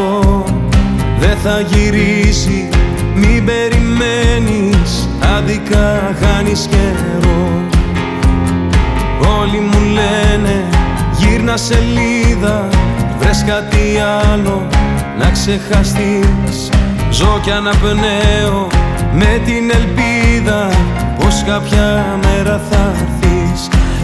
δεν θα γυρίσει. Μην περιμένεις Άδικα χάνεις καιρό. Όλοι μου λένε Γύρνα σελίδα. Βρες κάτι άλλο Να ξεχαστείς. Ζω κι αναπνέω Με την ελπίδα Πως κάποια μέρα θα έρθεις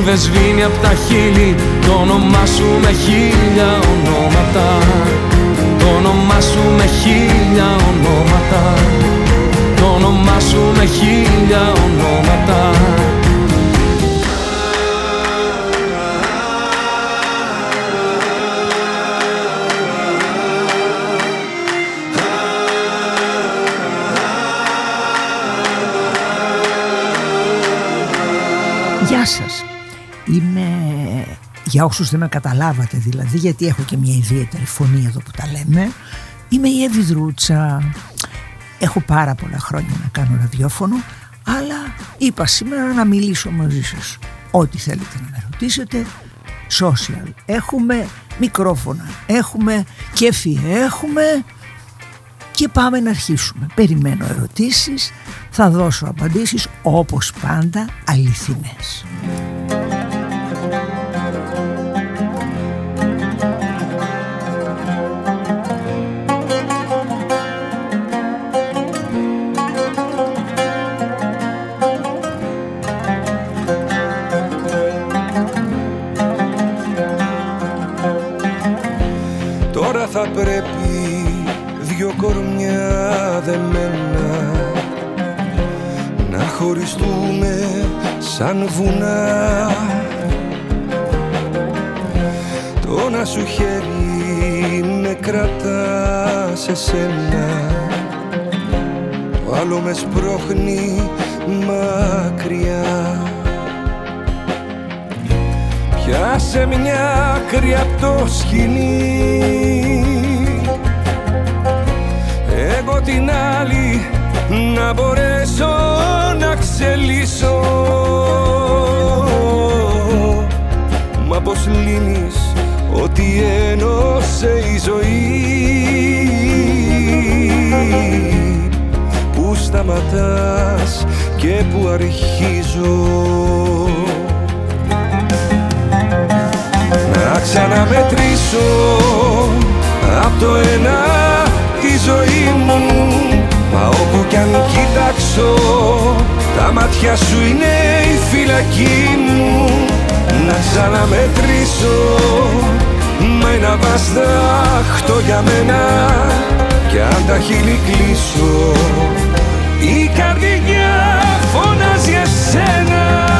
που δεν σβήνει από τα χείλη Το όνομά σου με χίλια ονόματα. Το όνομά σου με χίλια ονόματα. Το όνομά σου με χίλια ονόματα για όσους δεν με καταλάβατε δηλαδή γιατί έχω και μια ιδιαίτερη φωνή εδώ που τα λέμε είμαι η Εύη Δρούτσα. Έχω πάρα πολλά χρόνια να κάνω ραδιόφωνο αλλά είπα σήμερα να μιλήσω μαζί σας. Ό,τι θέλετε να με ρωτήσετε social έχουμε μικρόφωνα έχουμε κέφι έχουμε και πάμε να αρχίσουμε. Περιμένω ερωτήσεις θα δώσω απαντήσεις όπως πάντα αληθινές δεμένα να χωριστούμε σαν βουνά. Το να σου χέρι με κρατά σε σένα. Το άλλο με σπρώχνει μακριά. Σε μια άκρη απ' το σκηνή Εγώ την άλλη να μπορέσω να ξελίσω. Μα πως λύνεις ότι ένωσε η ζωή Πού σταματάς και που αρχίζω. Να ξαναμετρήσω απ' το ένα τη ζωή κοιτάξω τα μάτια σου είναι η φυλακή μου. Να ξαναμετρήσω. Μα ένα βαστάχτο για μένα. Κι αν τα χείλη κλείσω Η καρδιά φωνάζει εσένα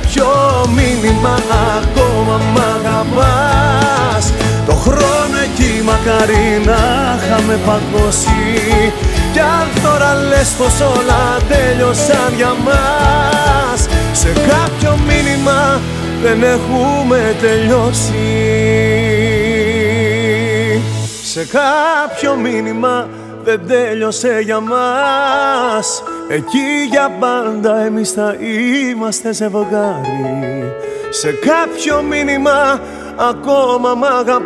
μήνυμα ακόμα μ' αγαπάς; Το χρόνο εκεί μακάρι να είχαμε παγώσει. Κι αν τώρα λες πως όλα τέλειωσαν για μας Σε κάποιο μήνυμα δεν έχουμε τελειώσει. Σε κάποιο μήνυμα δεν τέλειωσε για μας Εκεί για πάντα εμείς θα είμαστε ζευγάρι Σε κάποιο μήνυμα ακόμα μ' αγαπάς.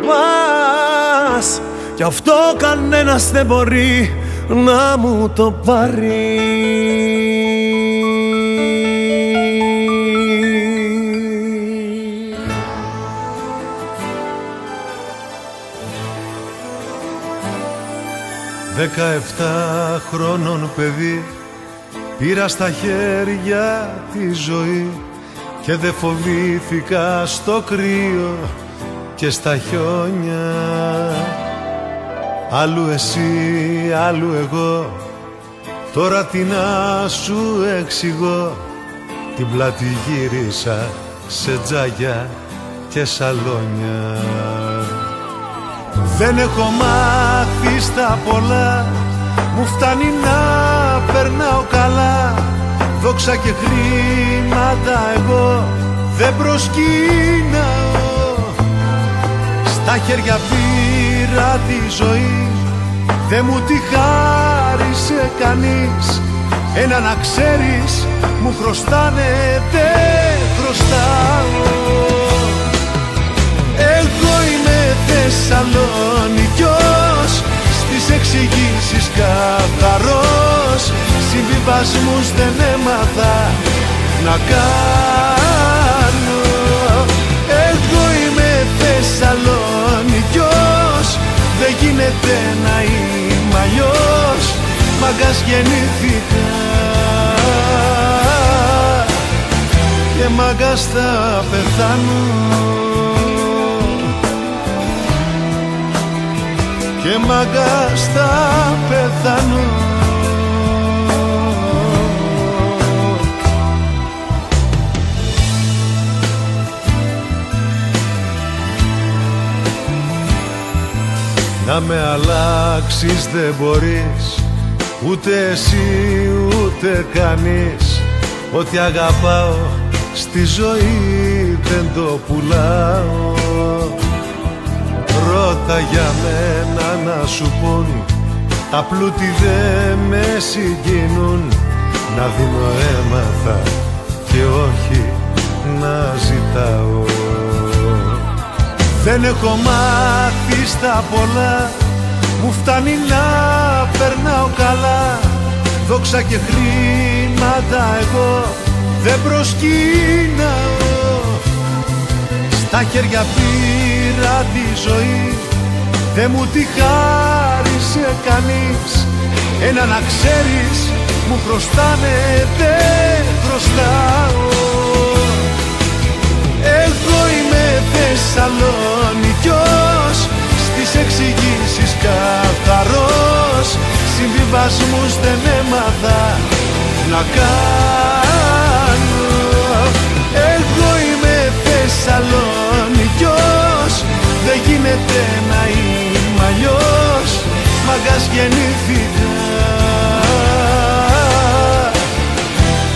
Κι αυτό κανένας δεν μπορεί να μου το πάρει. Δεκαεφτά χρόνων παιδί Πήρα στα χέρια τη ζωή και δεν φοβήθηκα στο κρύο και στα χιόνια. Άλλου εσύ, άλλου εγώ. Τώρα τι να σου εξηγώ. Την πλάτη γύρισα σε τζάγια και σαλόνια. Δεν έχω μάθει στα πολλά. Μου φτάνει να περνάω καλά. Δόξα και χρήματα εγώ δεν προσκύναω. Στα χέρια πήρα τη ζωή Δεν μου τη χάρισε κανείς. Ένα να ξέρεις μου χρωστάνε δεν χρωστάω. Εγώ είμαι Θεσσαλονικιός Στις εξηγήσεις καθαρός Συμβιβασμούς δεν έμαθα να κάνω. Εγώ είμαι Θεσσαλονικιός Δεν γίνεται να είμαι αλλιώς Μαγκάς γεννήθηκα. Και μαγκάς θα πεθάνω Και μαγκάς θα πεθάνω. Να με αλλάξεις δεν μπορείς Ούτε εσύ ούτε κανείς. Ό,τι αγαπάω στη ζωή δεν το πουλάω. Ρώτα για μένα να σου πούν Τα πλούτη δεν με συγκινούν. Να δίνω έμαθα και όχι να ζητάω. Δεν έχω μάθει στα πολλά. Μου φτάνει να περνάω καλά. Δόξα και χρήματα εγώ δεν προσκύναω. Στα χέρια πήρα τη ζωή Δεν μου τη χάρισε κανείς. Ένα να ξέρεις μου χρωστάνε δεν χρωστάω. Εγώ είμαι Θεσσαλονικιός Στις εξηγήσεις καθαρός. Συμβιβασμούς δεν έμαθα να κάνω. Εγώ είμαι Θεσσαλονικιός Δεν γίνεται να είμαι αλλιώς Μαγκάς γεννήθηκα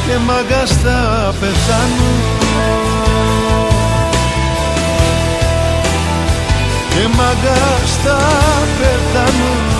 Και μαγκάς θα πεθάνω. Και μαγκάς θα πεθάνω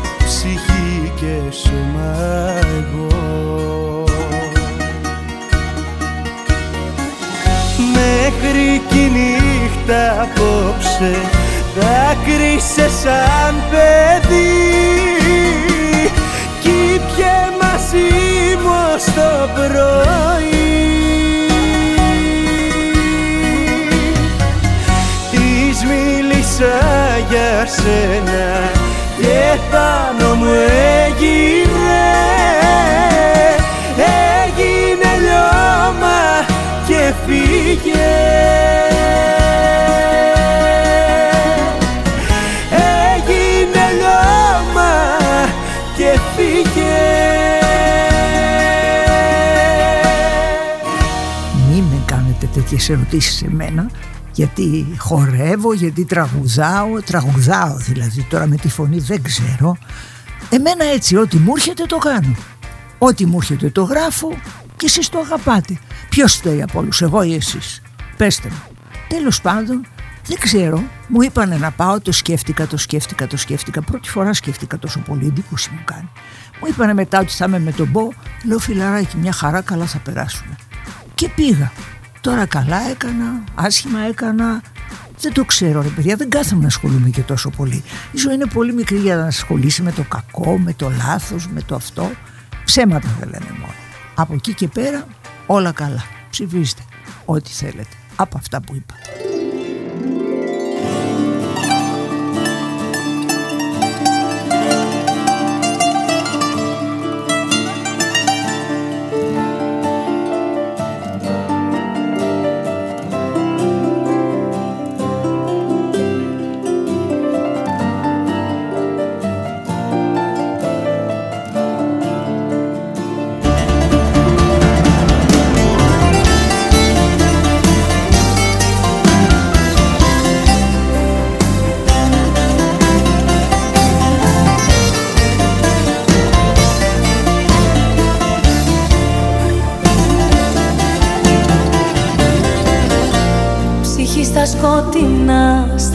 ψυχή και σώμα εγώ. Μέχρι κι η νύχτα απόψε δάκρυσε σαν παιδί. Κι πιέ μαζί μου στο πρωί. Της μίλησα για σένα και πάνω μου έγινε έγινε λιώμα και φύγε. Έγινε λιώμα και φύγε. Μη με κάνετε τέτοιες ερωτήσεις σε μένα γιατί χορεύω, γιατί τραγουδάω, τραγουδάω δηλαδή, τώρα με τη φωνή δεν ξέρω. Εμένα έτσι, ό,τι μου έρχεται το κάνω. Ό,τι μου έρχεται το γράφω και εσείς το αγαπάτε. Ποιος φταίει από όλους, εγώ ή εσείς. Πέστε μου. Τέλος πάντων, δεν ξέρω, μου είπανε να πάω, το σκέφτηκα, το σκέφτηκα, το σκέφτηκα. Πρώτη φορά σκέφτηκα τόσο πολύ, εντύπωση μου κάνει. Μου είπανε μετά ότι θα είμαι με τον Μπο, λέω φιλαράκι, μια χαρά, καλά θα περάσουμε. Και πήγα. Τώρα καλά έκανα, άσχημα έκανα. Δεν το ξέρω ρε παιδιά, δεν κάθομαι να ασχολούμαι και τόσο πολύ. Η ζωή είναι πολύ μικρή για να ασχολήσει με το κακό, με το λάθος, με το αυτό. Ψέματα δεν λέμε μόνο. Από εκεί και πέρα όλα καλά. Ψηφίστε ό,τι θέλετε από αυτά που είπα.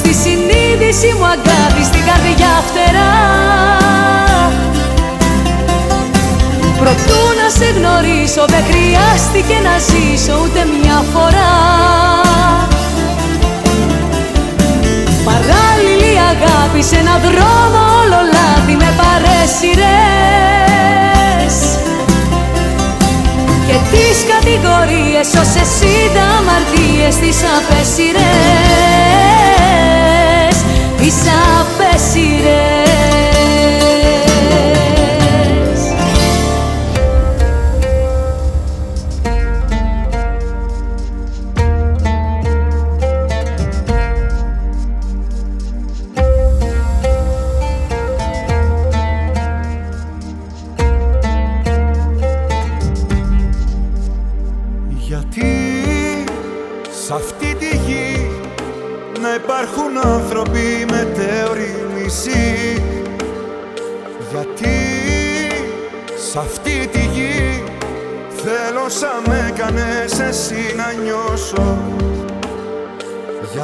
Στη συνείδηση μου αγάπη στην καρδιά φτερά. Προτού να σε γνωρίσω δεν χρειάστηκε να ζήσω ούτε μια φορά. Παράλληλη αγάπη σε έναν δρόμο όλο λάθη με παρέσιρες Και τις κατηγορίες όσες είδα αμαρτίες τις απέσιρες Τις απέσιρες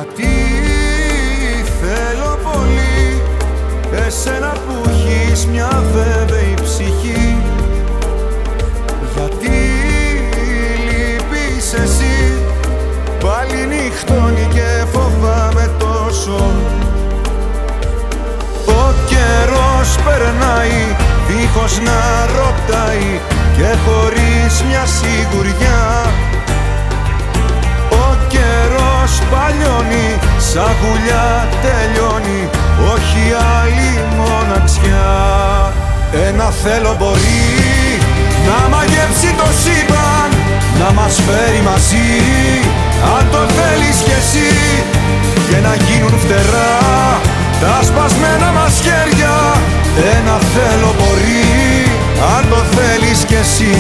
ti. πουλιά τελειώνει όχι άλλη μοναξιά. Ένα θέλω μπορεί να μαγεύσει το σύμπαν να μας φέρει μαζί αν το θέλεις κι εσύ. Και να γίνουν φτερά τα σπασμένα μας χέρια. Ένα θέλω μπορεί αν το θέλεις κι εσύ.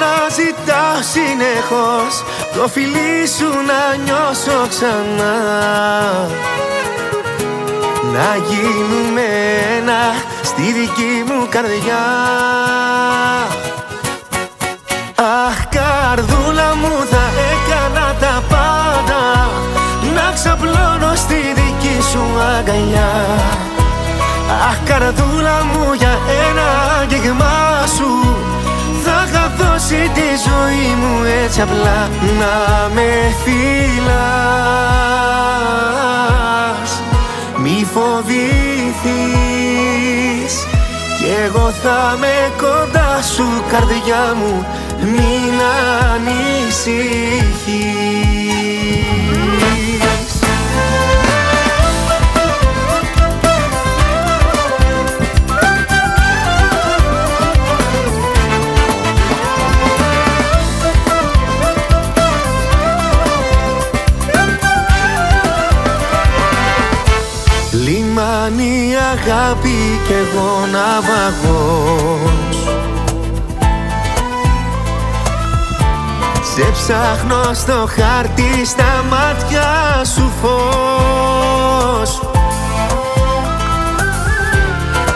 να ζητάω συνεχώς Το φιλί σου να νιώσω ξανά. Να γίνουμε στη δική μου καρδιά. Αχ καρδούλα μου θα έκανα τα πάντα. Να ξαπλώνω στη δική σου αγκαλιά. Αχ καρδούλα μου για ένα άγγιγμά σου δώσει τη ζωή μου έτσι απλά να με φυλάς. Μη φοβηθείς και εγώ θα με κοντά σου καρδιά μου μην ανησυχείς. αγάπη κι εγώ ναυαγός Σε ψάχνω στο χάρτη στα μάτια σου φως.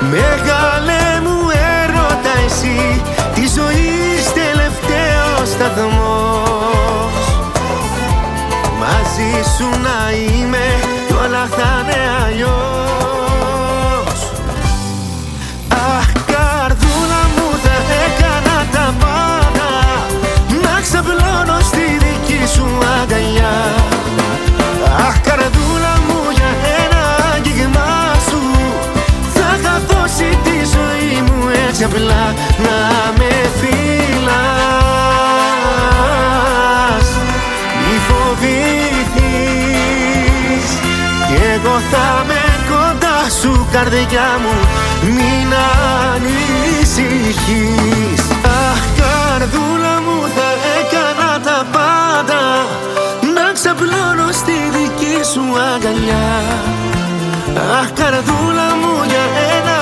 Μεγάλε μου έρωτα εσύ Τη ζωή τελευταίος σταθμός. Μαζί σου να είμαι έτσι απλά να με φυλάς. Μη φοβηθείς. Κι εγώ θα με κοντά σου καρδιά μου. Μην ανησυχείς. Αχ καρδούλα μου θα έκανα τα πάντα. Να ξαπλώνω στη δική σου αγκαλιά. Αχ καρδούλα μου για ένα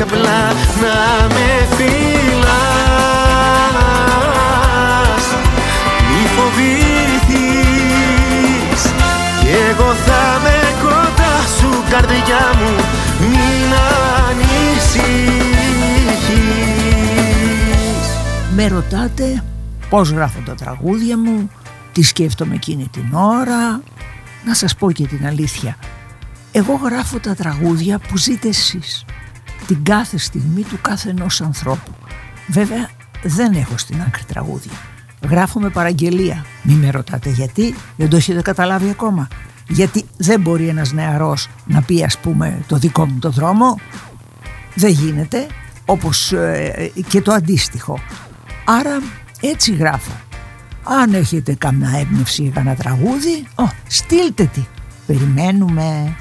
έτσι απλά να με φυλάς Μη φοβηθείς κι εγώ θα με κοντά σου καρδιά μου μην ανησυχείς Με ρωτάτε πώς γράφω τα τραγούδια μου τι σκέφτομαι εκείνη την ώρα. Να σας πω και την αλήθεια. Εγώ γράφω τα τραγούδια που ζείτε εσείς. Την κάθε στιγμή του κάθε ενός ανθρώπου. Βέβαια δεν έχω στην άκρη τραγούδια. Γράφω με παραγγελία. Μη με ρωτάτε γιατί, δεν το έχετε καταλάβει ακόμα. Γιατί δεν μπορεί ένας νεαρός να πει ας πούμε το δικό μου το δρόμο. Δεν γίνεται, όπως ε, και το αντίστοιχο. Άρα έτσι γράφω. Αν έχετε καμιά έμπνευση για κανένα τραγούδι, ο, στείλτε τη. Περιμένουμε.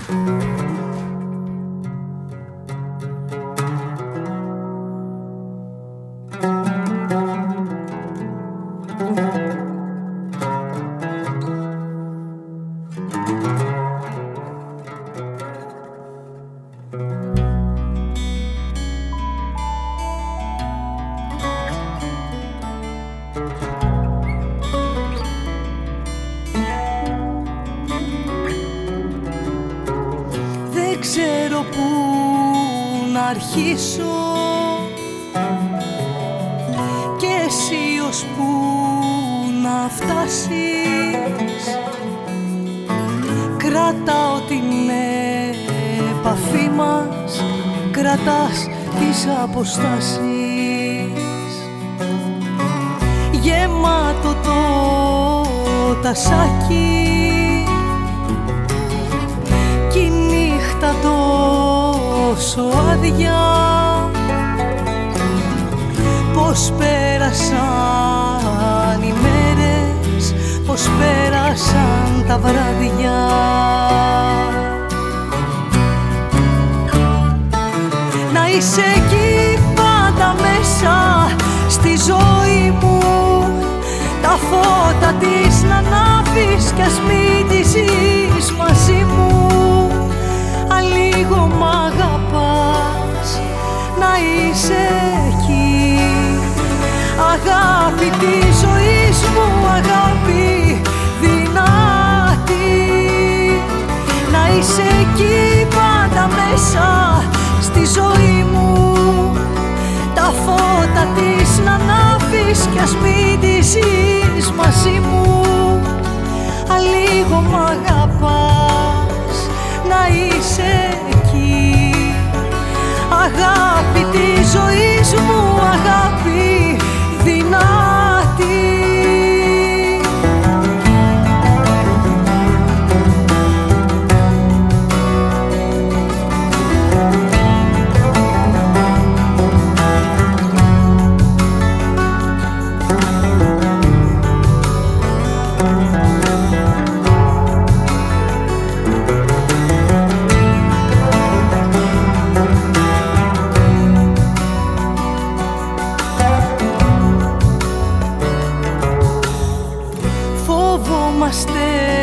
είμαστε.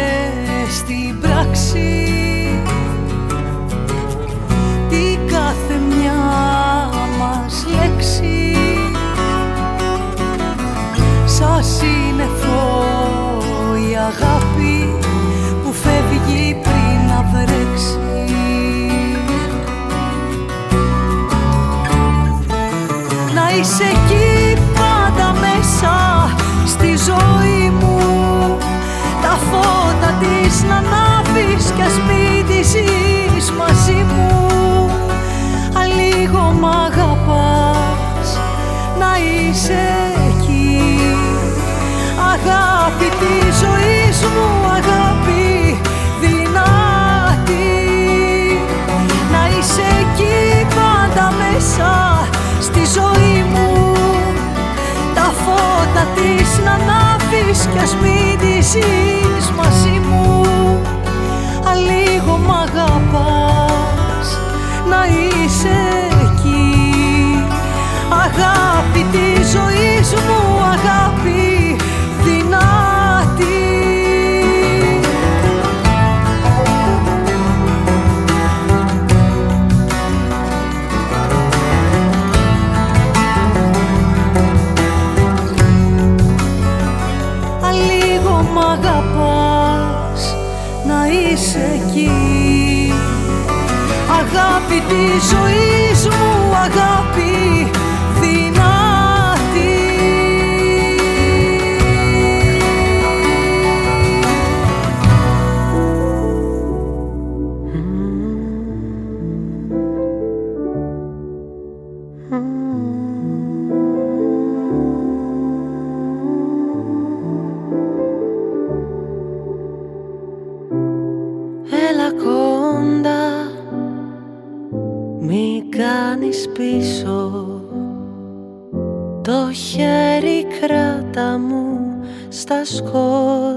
κι ας μην τη Αγάπη της ζωής στα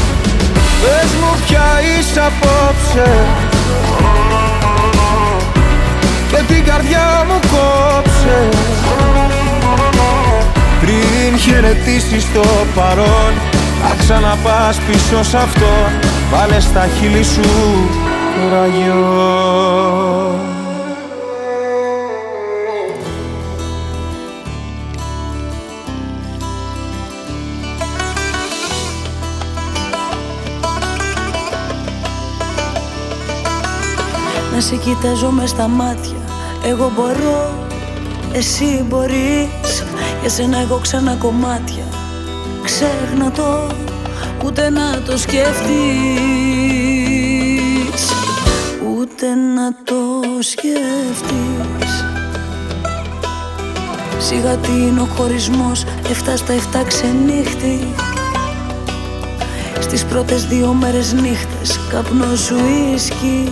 Πες μου ποια είσαι απόψε. Και την καρδιά μου κόψε. Πριν χαιρετήσεις το παρόν Θα ξαναπάς πίσω σ' αυτό Βάλε στα χείλη σου το ραγιό σε κοιτάζω με στα μάτια. Εγώ μπορώ, εσύ μπορείς. Για σένα έχω ξανά κομμάτια. Ξέχνα το, ούτε να το σκεφτείς Ούτε να το σκεφτείς Σιγά τι είναι ο χωρισμός Εφτά στα εφτά ξενύχτη. Στις πρώτες δύο μέρες νύχτες Καπνός σου ίσκι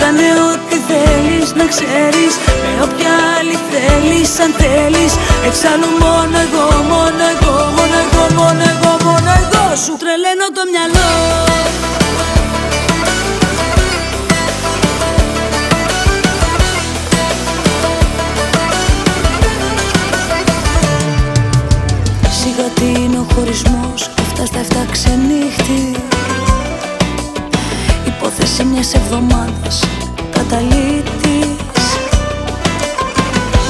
Κάνε ό,τι θέλεις να ξέρεις Με όποια άλλη θέλεις αν θέλεις. Εξάλλου μόνο εγώ, μόνο εγώ, μόνο εγώ, μόνο εγώ, μόνο εγώ Σου τρελαίνω το μυαλό. Σιγά τι είναι ο χωρισμός Αυτά στα εφτά ξενύχτη Υπόθεση μιας εβδομάδας καταλήτης.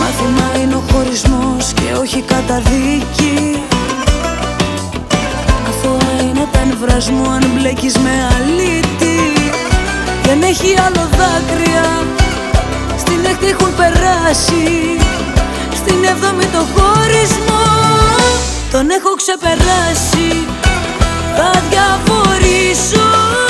Μάθημα είναι ο χωρισμός και όχι καταδίκη. Αθώα είναι τα νευράς μου αν μπλέκεις με αλήτη. Δεν έχει άλλο δάκρυα Στην έκτη έχουν περάσει. Στην έβδομη το χωρισμό Τον έχω ξεπεράσει. Θα διαφορήσω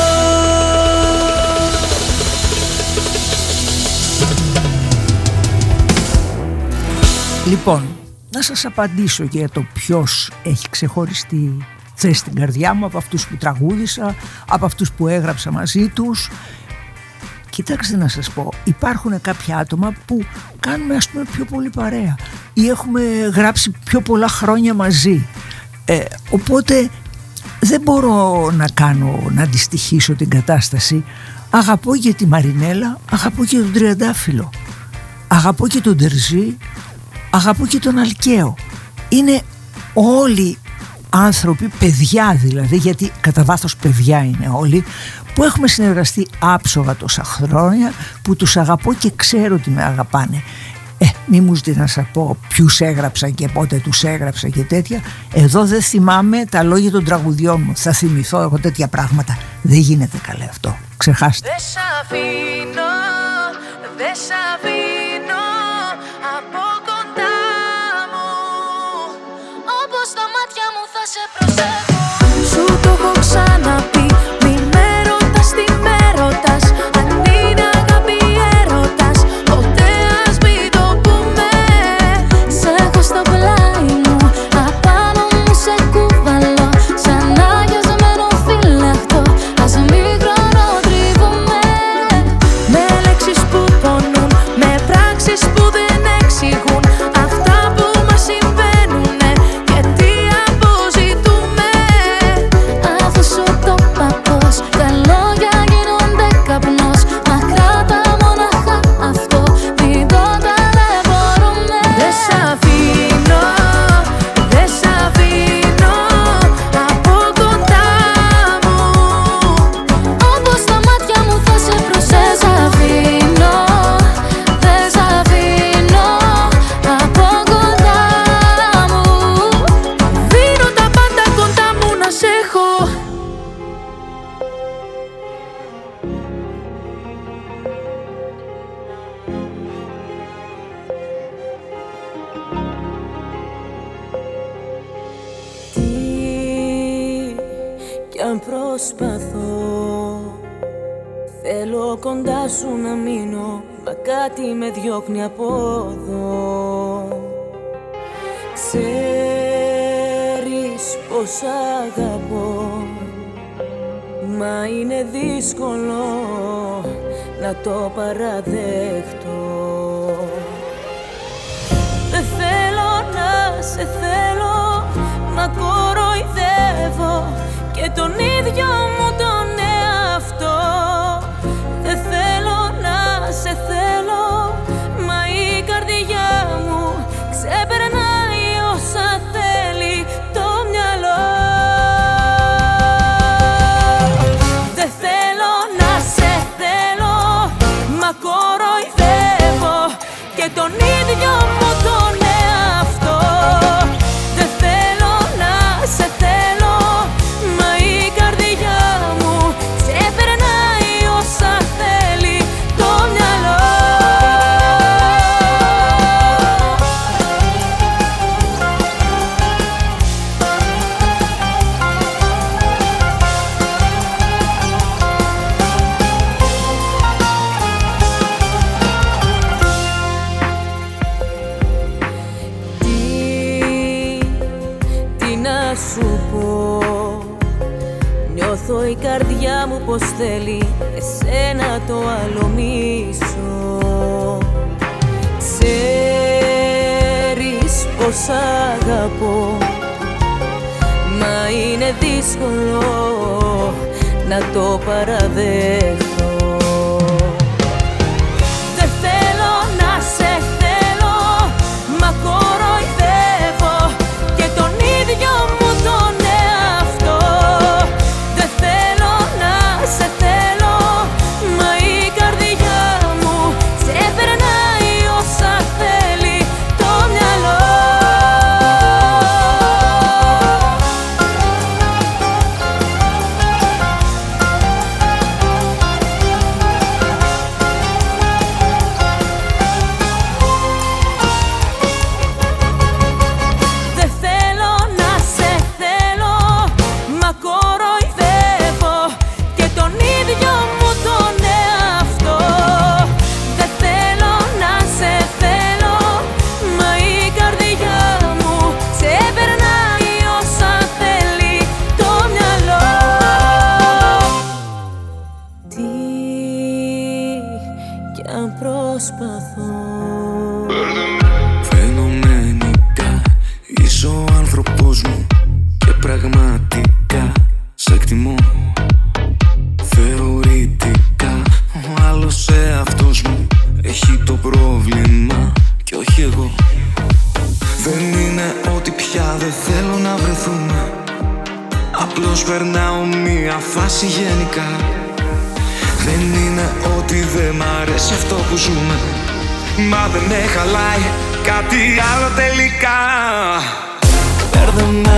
Λοιπόν, να σας απαντήσω για το ποιος έχει ξεχωριστεί θέση στην καρδιά μου από αυτούς που τραγούδισα, από αυτούς που έγραψα μαζί τους. Κοιτάξτε να σας πω, υπάρχουν κάποια άτομα που κάνουμε ας πούμε πιο πολύ παρέα ή έχουμε γράψει πιο πολλά χρόνια μαζί. Ε, οπότε δεν μπορώ να κάνω, να αντιστοιχίσω την κατάσταση. Αγαπώ και τη Μαρινέλα, αγαπώ και τον Τριαντάφυλλο. Αγαπώ και τον Τερζή, αγαπώ και τον Αλκαίο. Είναι όλοι άνθρωποι, παιδιά δηλαδή, γιατί κατά βάθος παιδιά είναι όλοι, που έχουμε συνεργαστεί άψογα τόσα χρόνια, που τους αγαπώ και ξέρω ότι με αγαπάνε. Ε, μη μου ζητείτε να σας πω ποιους έγραψα και πότε τους έγραψα και τέτοια. Εδώ δεν θυμάμαι τα λόγια των τραγουδιών μου. Θα θυμηθώ εγώ τέτοια πράγματα. Δεν γίνεται καλέ αυτό. Ξεχάστε. Δεν σ' αφήνω, δεν σ' αφήνω ξαναπεί. Μη με ρωτάς τι με ρωτάς κάτι με διώχνει από εδώ. Ξέρεις πως αγαπώ Μα είναι δύσκολο να το παραδέχτω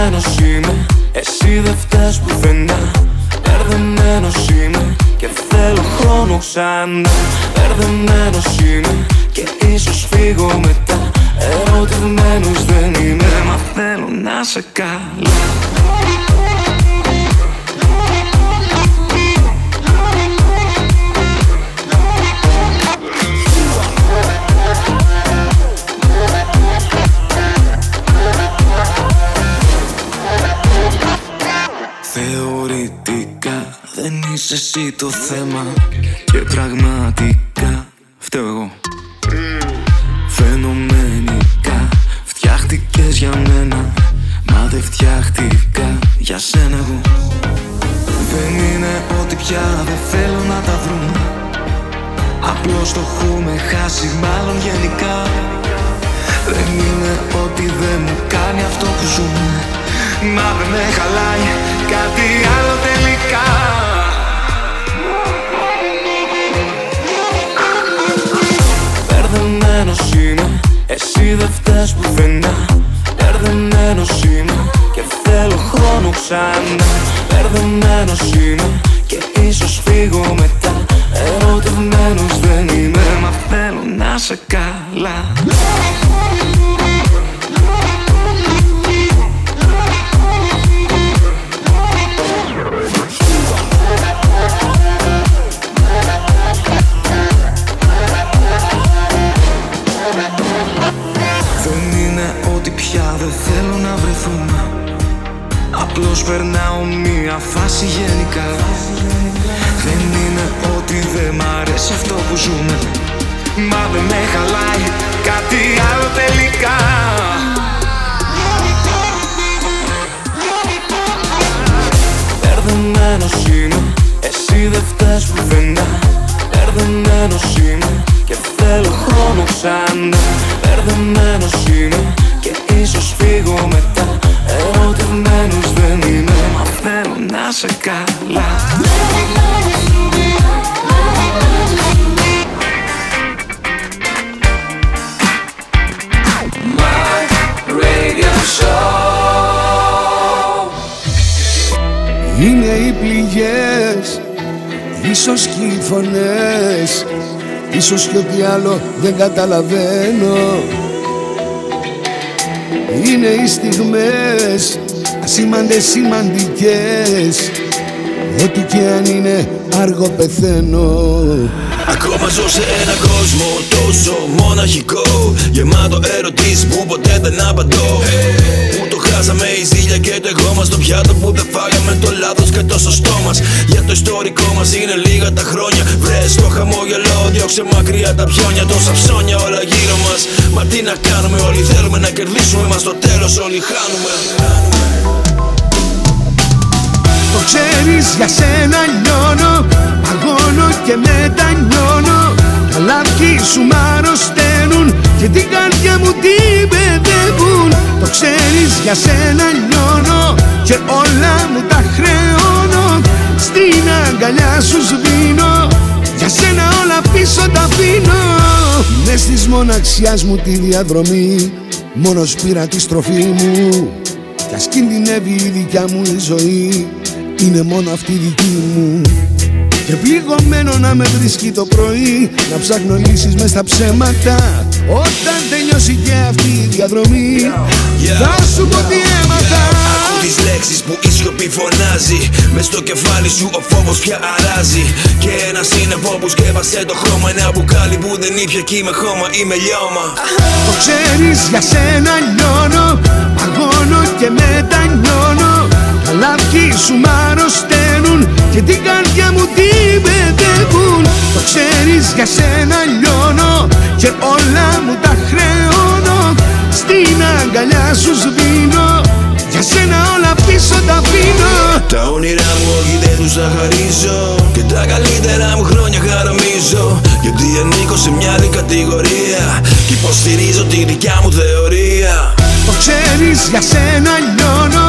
Μπερδεμένος είμαι, εσύ δεν φταίς πουθενά. Μπερδεμένος είμαι και θέλω χρόνο ξανά. Μπερδεμένος είμαι και ίσως φύγω μετά. Ερωτευμένος δεν είμαι, μα θέλω να σε καλά είσαι εσύ το θέμα Και πραγματικά φταίω εγώ. Φαινομενικά φτιάχτηκες για μένα Μα δεν φτιάχτηκα για σένα εγώ. Δεν είναι ότι πια δεν θέλω να τα βρούμε Απλώς το έχουμε χάσει μάλλον γενικά. Δεν είναι ότι δεν μου κάνει αυτό που ζούμε. Μα δεν με χαλάει κάτι άλλο τελικά εσύ δεν φταίς πουθενά Μπερδεμένος είμαι και θέλω χρόνο ξανά. Μπερδεμένος είμαι και ίσως φύγω μετά Ερωτευμένος δεν είμαι, μα θέλω να σε καλά Δεν θέλω να βρεθούμε Απλώς περνάω μία φάση γενικά. Δεν είναι ότι δεν μ' αρέσει αυτό που ζούμε. Μα με χαλάει κάτι άλλο τελικά. Μπερδεμένος είμαι, εσύ δεν φταίς πουθενά. Μπερδεμένος είμαι και θέλω χρόνο ξανά. Μπερδεμένος είμαι και ίσως φύγω μετά. Ερωτευμένος δεν είμαι Μα θέλω να σε καλά. Είναι οι πληγές Ίσως και οι φωνές. Ίσως και ό,τι άλλο δεν καταλαβαίνω Είναι οι στιγμές Ασήμαντες σημαντικές. Ό,τι και αν είναι αργό πεθαίνω. Ακόμα ζω σε ένα κόσμο τόσο μοναχικό. Γεμάτο ερωτήσεις που ποτέ δεν απαντώ. Που το χάσαμε η ζήλια και το εγώ μας Το πιάτο που δεν φάγαμε το λάθος και το σωστό μας. Για το ιστορικό μας είναι λίγα τα χρόνια. Βρες το χαμόγελο, διώξε μακριά τα πιόνια. Τόσα ψώνια όλα γύρω μας. Μα τι να κάνουμε όλοι θέλουμε να κερδίσουμε Μας. Στο τέλος όλοι χάνουμε. Το ξέρεις για σένα λιώνω Παγώνω και μετανιώνω. Τα λάθη σου μ' αρρωσταίνουν Και την καρδιά μου την παιδεύουν Το ξέρεις για σένα λιώνω Και όλα μου τα χρεώνω. Στην αγκαλιά σου σβήνω. Για σένα όλα πίσω τα αφήνω Μες της μοναξιάς μου τη διαδρομή. Μόνος πήρα τη στροφή μου. Κι ας κινδυνεύει η δικιά μου η ζωή. Είναι μόνο αυτή η δική μου Και πληγωμένο να με βρίσκει το πρωί Να ψάχνω λύσεις μες στα ψέματα. Όταν τελειώσει και αυτή η διαδρομή Θα σου πω τι έμαθα. Ακού τις λέξεις που η σιωπή φωνάζει Μες στο κεφάλι σου ο φόβος πια αράζει. Και ένα σύννεφο που σκέπασε το χρώμα Ένα μπουκάλι που δεν ήπια κι είμαι χώμα, είμαι λιώμα. Το ξέρεις για σένα λιώνω Παγώνω και μετανιώνω Τα λάθη σου μ' αρρωσταίνουν Και την καρδιά μου την παιδεύουν Το ξέρεις για σένα λιώνω Και όλα μου τα χρεώνω. Στην αγκαλιά σου σβήνω Για σένα όλα πίσω τα αφήνω Τα όνειρά μου όχι δεν τους τα χαρίζω Και τα καλύτερα μου χρόνια χαραμίζω. Γιατί ανήκω σε μια άλλη κατηγορία Και υποστηρίζω τη δικιά μου θεωρία. Το ξέρεις για σένα λιώνω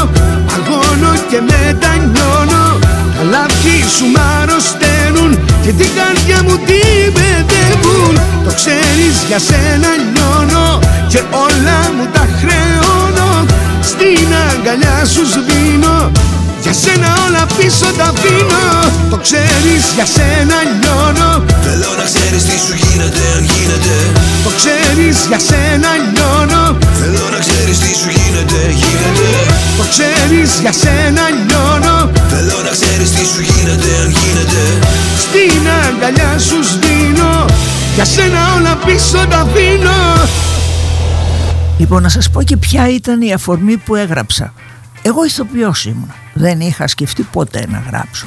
Αγώνω και μετανιώνω. Τα λάθη σου μ' αρρωσταίνουν Και την καρδιά μου την παιδεύουν Το ξέρεις για σένα λιώνω Και όλα μου τα χρεώνω. Στην αγκαλιά σου σβήνω για σένα όλα πίσω τα αφήνω Το ξέρεις για σένα λιώνω Θέλω να ξέρεις τι σου γίνεται αν γίνεται. Το ξέρεις για σένα λιώνω Θέλω να ξέρεις τι σου γίνεται, γίνεται. Το ξέρεις για σένα λιώνω Θέλω να ξέρεις τι σου γίνεται αν γίνεται. Στην αγκαλιά σου σβήνω. Για σένα όλα πίσω τα αφήνω Λοιπόν να σας πω και ποια ήταν η αφορμή που έγραψα Εγώ ηθοποιός ήμουν Δεν είχα σκεφτεί ποτέ να γράψω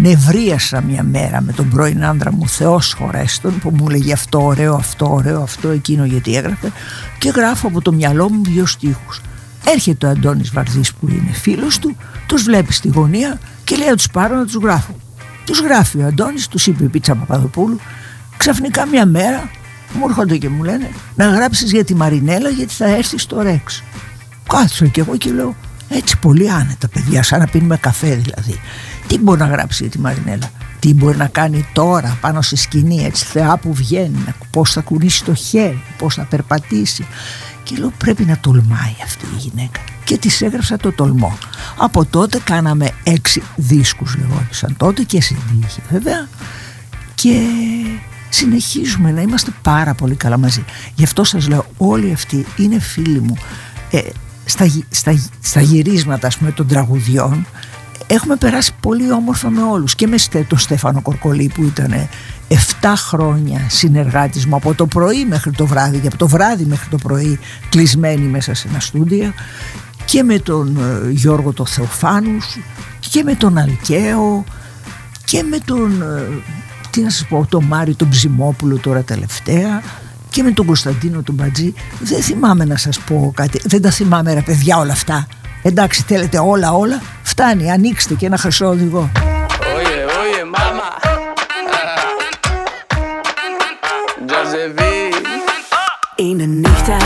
Νευρίασα μια μέρα με τον πρώην άντρα μου Θεός χωρέστον που μου έλεγε αυτό ωραίο, αυτό ωραίο, αυτό εκείνο γιατί έγραφε και γράφω από το μυαλό μου δύο στίχους. Έρχεται ο Αντώνης Βαρδής που είναι φίλος του, τους βλέπει στη γωνία και λέει να τους πάρω να τους γράφω. Τους γράφει ο Αντώνης, τους είπε η Πίτσα Παπαδοπούλου, ξαφνικά μια μέρα μου έρχονται και μου λένε να γράψεις για τη Μαρινέλα γιατί θα έρθεις στο Ρεξ. Κάτσω και εγώ και λέω έτσι πολύ άνετα παιδιά σαν να πίνουμε καφέ δηλαδή. Τι μπορεί να γράψει για τη Μαρινέλα; Τι μπορεί να κάνει τώρα πάνω στη σκηνή έτσι θεά που βγαίνει. Πώς θα κουνήσει το χέρι, πώς θα περπατήσει. Και λέω πρέπει να τολμάει αυτή η γυναίκα. Και της έγραψα το τολμό. Από τότε κάναμε έξι δίσκους λεγόντουσαν τότε και συντύχη βέβαια. Και συνεχίζουμε να είμαστε πάρα πολύ καλά μαζί. Γι' αυτό σας λέω όλοι αυτοί είναι φίλοι μου. Ε, στα, γυ- στα, γυ- στα γυρίσματα ας πούμε, των τραγουδιών έχουμε περάσει πολύ όμορφα με όλους. Και με Στε- τον Στέφανο Κορκολί που ήταν 7 χρόνια συνεργάτης μου από το πρωί μέχρι το βράδυ και από το βράδυ μέχρι το πρωί κλεισμένοι μέσα σε ένα στούντιο και με τον ε, Γιώργο το Θεοφάνους και με τον Αλκαίο και με τον, ε, τι να σας πω, τον Μάριο τον Ψημόπουλο τώρα τελευταία και με τον Κωνσταντίνο τον Μπατζή. Δεν θυμάμαι να σας πω κάτι, δεν τα θυμάμαι ρε παιδιά όλα αυτά. Εντάξει θέλετε όλα όλα, φτάνει, ανοίξτε και ένα χρυσό οδηγό. Oye, oye, mama. Josephine. Είναι νύχτα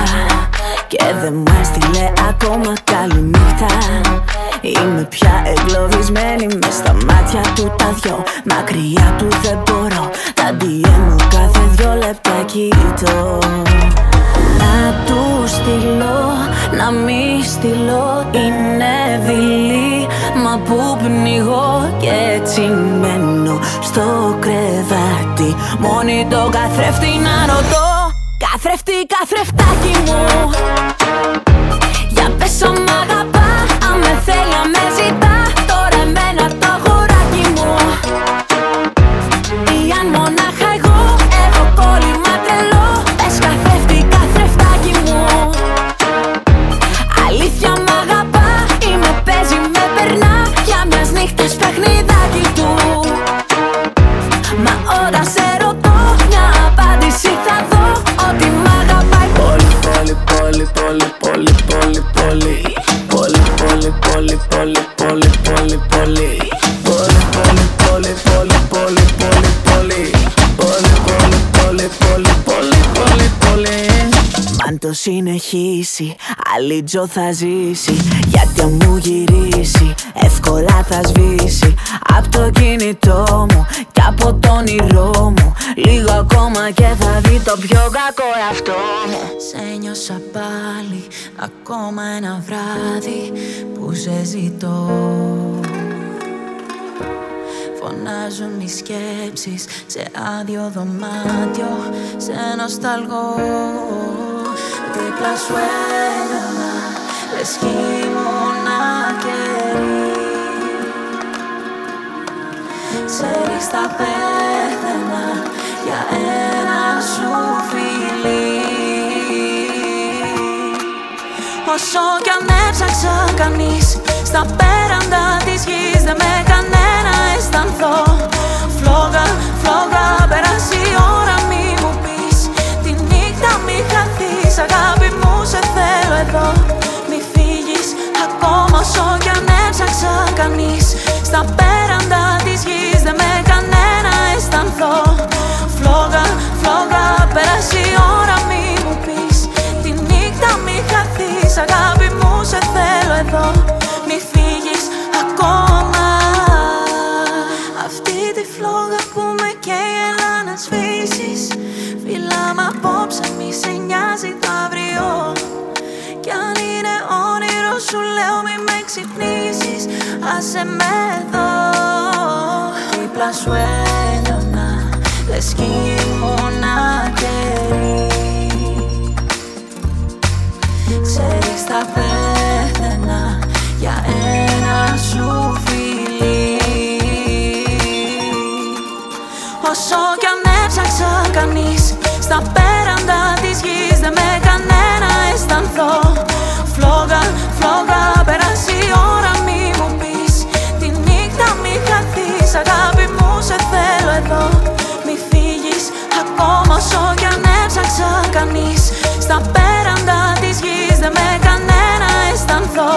και δεν μου έστειλε ακόμα καλή νύχτα Είμαι πια εγκλωβισμένη μες στα μάτια του τα δυο Μακριά του δεν μπορώ Τα DM κοιτώ Να τους στείλω, να μη στείλω Είναι δειλή, μα που πνιγώ Και έτσι μένω στο κρεβάτι. Μόνη το καθρέφτη να ρωτώ. Καθρέφτη, καθρεφτάκι μου. Για πες μ' αγαπά Αν με θέλει, το συνεχίσει, άλλη τζο θα ζήσει Γιατί αν μου γυρίσει, εύκολα θα σβήσει. Απ' το κινητό μου και από το όνειρό μου. Λίγο ακόμα και θα δει το πιο κακό εαυτό μου. Σε νιώσα πάλι ακόμα ένα βράδυ που σε ζητώ Φωνάζουν οι σκέψεις σε άδειο δωμάτιο Σε νοσταλγώ Δίπλα σου έλανα Λες κι ήμουν καιρή. Ξέρεις θα πέθαινα για ένα σου φιλί. Όσο κι αν έψαξα κανείς Στα πέραντα της γης Δεν με κανένα αισθανθώ. Φλόγα, φλόγα Πέρασε η ώρα μη μου πεις. Τη νύχτα μη χαθείς Αγάπη μου σε θέλω εδώ. Μη φύγεις ακόμα Όσο κι αν έψαξα κανείς. Στα πέραντα της γης Δεν με κανένα αισθανθώ. Φλόγα, φλόγα Πέρασε η ώρα μη μου πεις. Τη νύχτα μη χαθείς Αγάπη μου σε θέλω εδώ. Μη φύγεις ακόμα Αυτή τη φλόγα που με καίει έλα να σβήσεις. Φίλα μ' απόψε μη σε νοιάζει το αύριο. Κι αν είναι όνειρο σου λέω μη με ξυπνήσεις. Άσε με εδώ. Δίπλα σου έλειωνα Λες κι ήμουν καιρή Ξέρεις θα πέθαινα για ένα σου κανείς. Στα πέραντα της γης Δεν με κανένα αισθανθώ. Φλόγα, φλόγα Πέρασε η ώρα μη μου πεις. Τη νύχτα μη χαθείς Αγάπη μου σε θέλω εδώ. Μη φύγεις ακόμα Όσο κι αν έψαξα κανείς. Στα πέραντα της γης Δεν με κανένα αισθανθώ.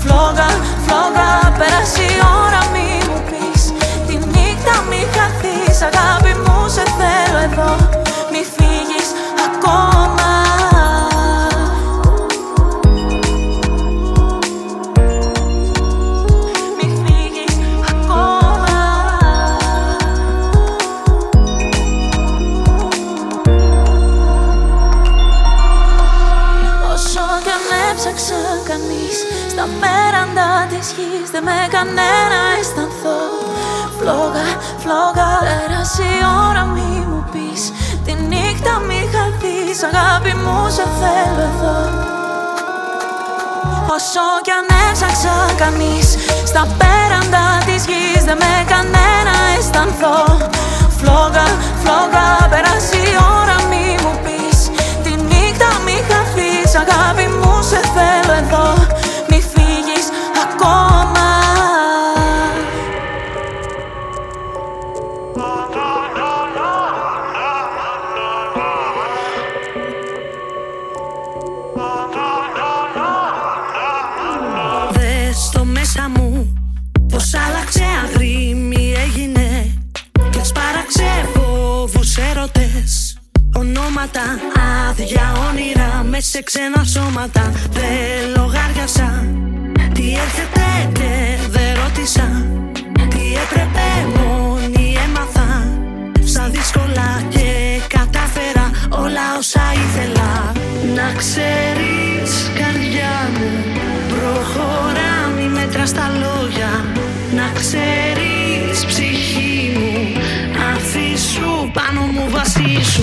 Φλόγα, φλόγα Πέρασε η ώρα μη μου πεις. Τη νύχτα μη χαθείς Αγάπη μου σε θέλω εδώ Μη φύγεις ακόμα. Μη φύγεις ακόμα. Όσο κι αν έψαξα κανείς Στα πέραντα της γης Δεν με κανένα αισθανθώ. Φλόγα, φλόγα Πέρασε η ώρα μη μου. πεις Τη νύχτα μη χαθείς Αγάπη μου σε θέλω εδώ. Όσο κι αν έψαξα κανείς Στα πέραντα της γης Δεν με κανένα αισθανθώ. Φλόγα, φλόγα Πέρασε η ώρα μη μου πεις. Τη νύχτα μη χαθείς Αγάπη μου σε θέλω εδώ αρώματα Άδεια όνειρα με σε ξένα σώματα. Δεν λογάριασα. Τι έρχεται και δεν ρώτησα. Τι έπρεπε μόνη έμαθα. Στα δύσκολα και κατάφερα όλα όσα ήθελα. Να ξέρεις καρδιά μου Προχωρά μη μέτρας τα λόγια. Να ξέρεις ψυχή μου Αφήσου πάνω μου βασίσου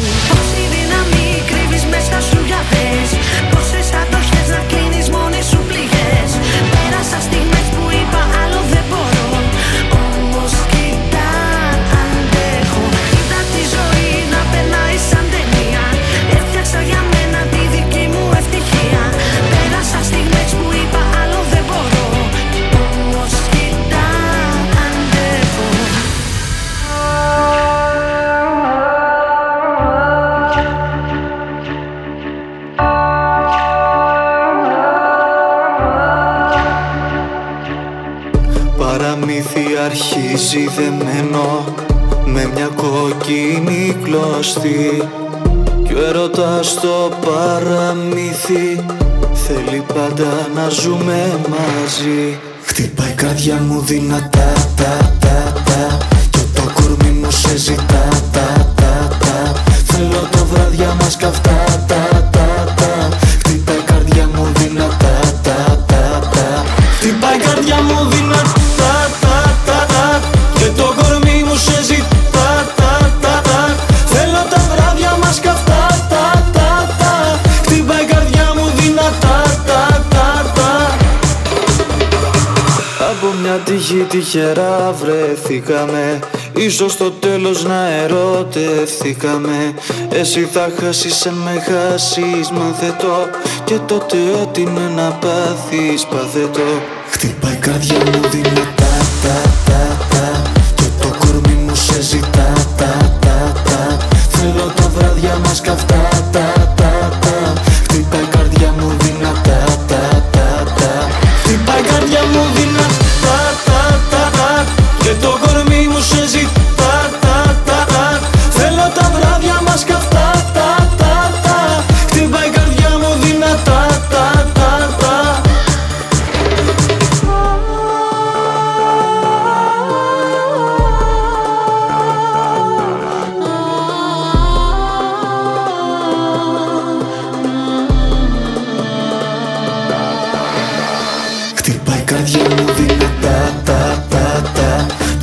κόκκινη κλωστή Κι ο έρωτας στο παραμύθι. Θέλει πάντα να ζούμε μαζί. Χτυπάει η καρδιά μου δυνατά τα τα τα. Και το κορμί μου σε ζητά τα τα τα. Θέλω το βράδια μας καυτά τυχερά βρεθήκαμε. Ίσως στο τέλος να ερωτευθήκαμε. Εσύ θα χάσεις αν με χάσεις μαθετώ Και τότε ό,τι είναι να πάθεις παθετώ Χτυπάει η καρδιά μου δυνατά τα τα τα Και το κορμί μου σε ζητά τα τα τα. Θέλω τα βράδια μας καυτά τα τα τα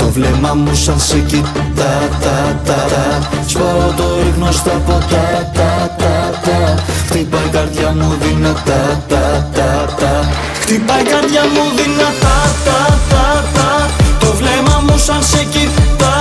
Το βλέμμα μου σαν σε κοιτά τα τα τα. Σπάω το ρίχνω στα ποτά. Τα τα τα. Χτυπάει η καρδιά μου δυνατά τα τα τα Χτυπάει η καρδιά μου δυνατά τα τα τα Το βλέμμα μου σαν σε κοιτά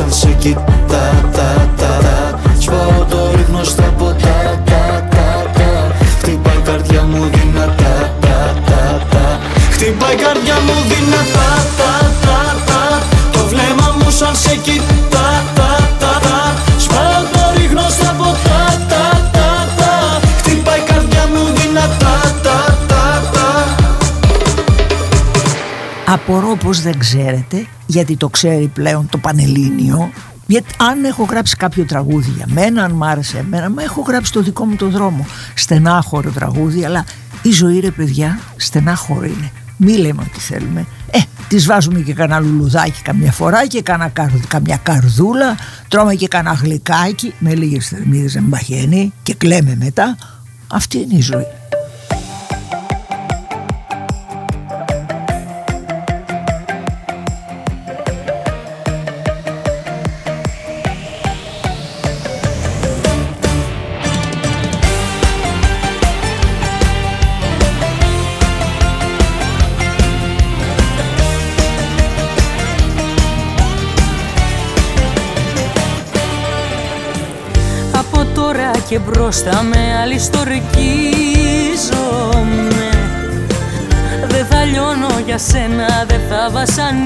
σαν σε κοιτά τα τα τα. Σπάω το ρίχνω στα ποτά τα τα τα. Χτυπάει η καρδιά μου δυνατά τα τα τα. Χτυπάει η καρδιά μου δυνατά Απορώ πως δεν ξέρετε, γιατί το ξέρει πλέον το Πανελλήνιο, γιατί αν έχω γράψει κάποιο τραγούδι για μένα, αν μ' άρεσε εμένα, μα έχω γράψει το δικό μου το δρόμο. Στενάχωρο τραγούδι, αλλά η ζωή ρε παιδιά, στενάχωρο είναι. Μη λέμε ό,τι θέλουμε. Ε, τις βάζουμε και κανένα λουλουδάκι καμιά φορά και κάνα καρ- καμιά καρδούλα, τρώμε και κανένα γλυκάκι, με λίγες θερμίδες εμπαχαίνει και κλαίμε μετά. Αυτή είναι η ζωή. Και μπροστά με άλλη στορκίζομαι. Δεν θα λιώνω για σένα, δεν θα βασανίζομαι.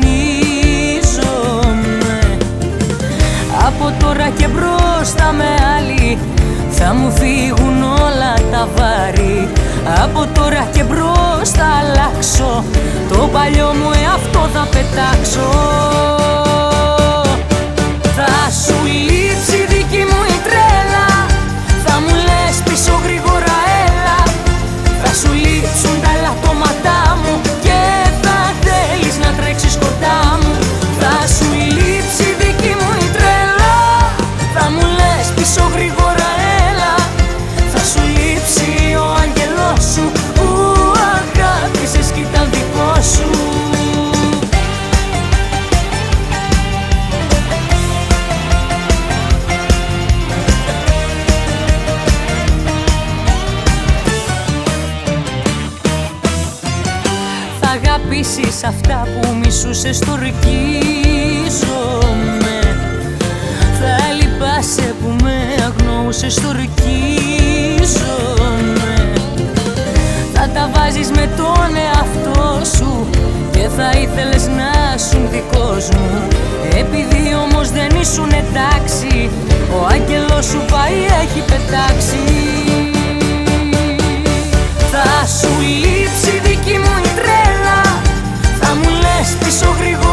Από τώρα και μπροστά με άλλη θα μου φύγουν όλα τα βάρη. Από τώρα και μπρος θα αλλάξω Το παλιό μου εαυτό θα πετάξω. Θα σου λείψει αγαπήσεις αυτά που μισούσες στορκίζομαι Θα λυπάσαι που με αγνοούσες στορκίζομαι Θα τα βάζεις με τον εαυτό σου Και θα ήθελες να σου δικός μου. Επειδή όμως δεν ήσουν εντάξει Ο άγγελος σου πάει έχει πετάξει. Θα σου λείψει λες πίσω γρήγορα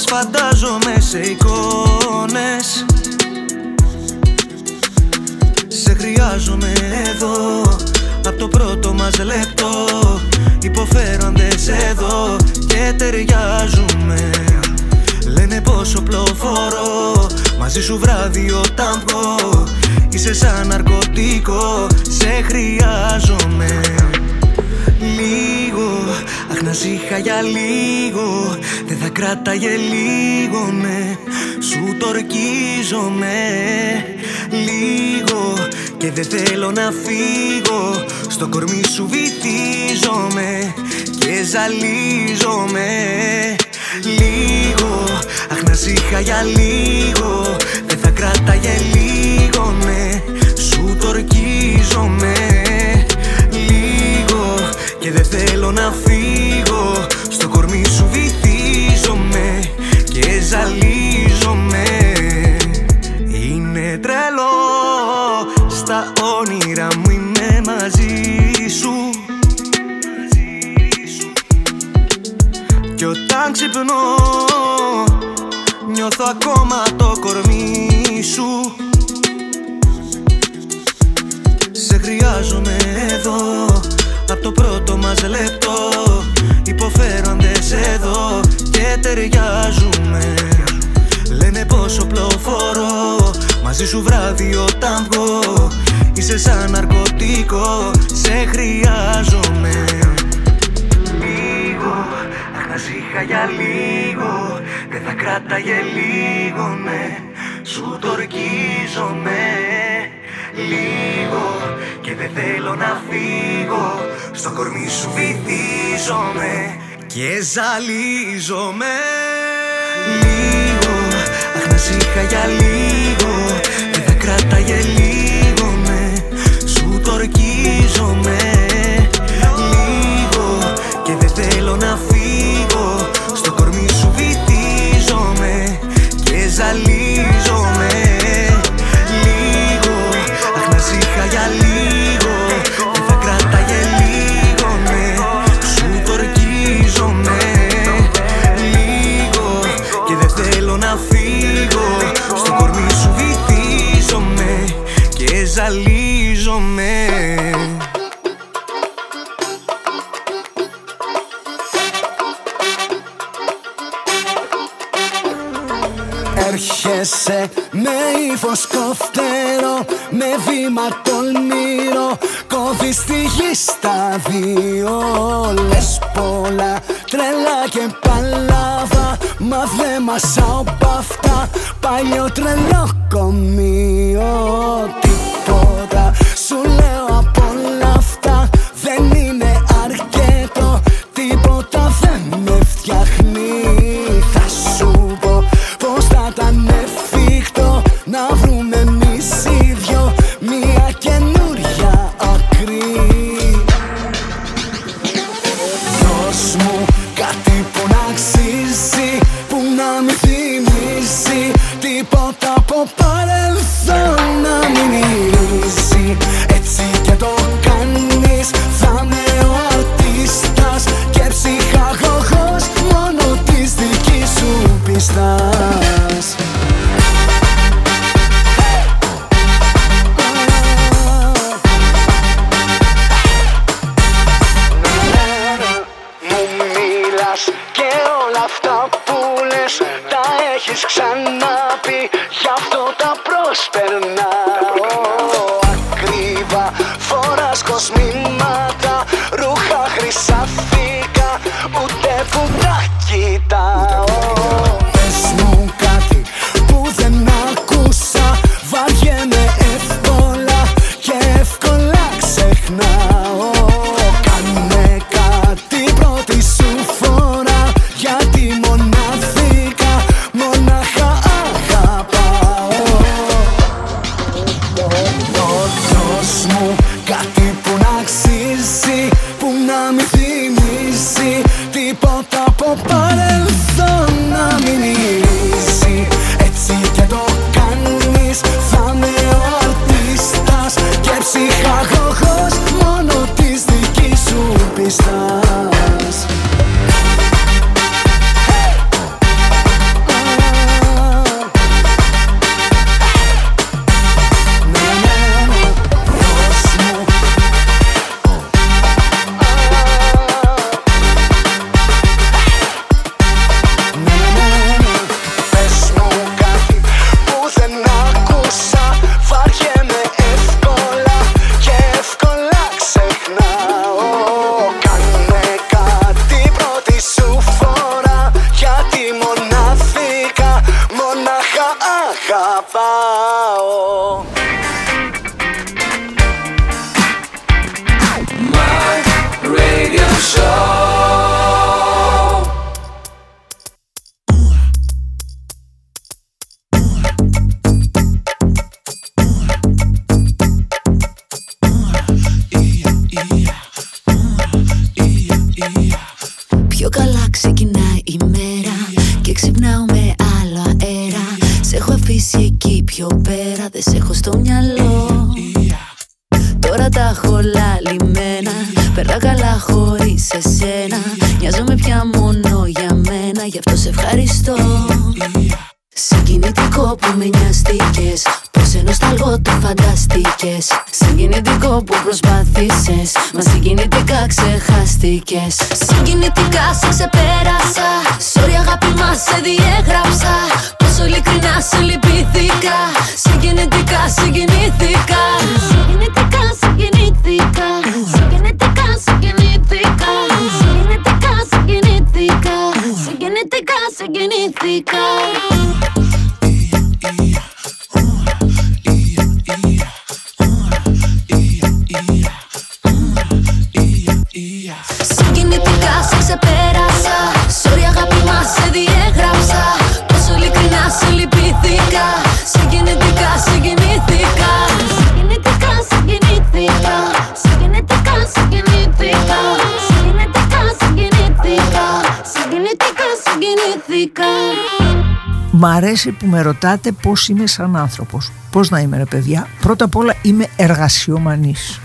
μας φαντάζομαι σε εικόνες. Σε χρειάζομαι εδώ. Απ' το πρώτο μας λεπτό. Υποφέρω αν δεν σε δω Και ταιριάζουμε. Λένε πόσο πλοφορώ Μαζί σου βράδυ όταν βγω. Είσαι σαν ναρκωτικό. Σε χρειάζομαι. Λίγο, αχ να ζήχα για λίγο Δεν θα κράταγε λίγο ναι Σου τορκίζομαι Λίγο και δεν θέλω να φύγω Στο κορμί σου βυθίζομαι Και ζαλίζομαι Λίγο, αχ να ζήχα για λίγο Δεν θα κράταγε λίγο ναι Σου τορκίζομαι Λίγο και δεν θέλω να φύγω βυθίζομαι Και Τα έχεις ξαναπεί Μ' αρέσει που με ρωτάτε πώς είμαι σαν άνθρωπος. Πώς να είμαι ρε παιδιά. Πρώτα απ' όλα είμαι εργασιομανής.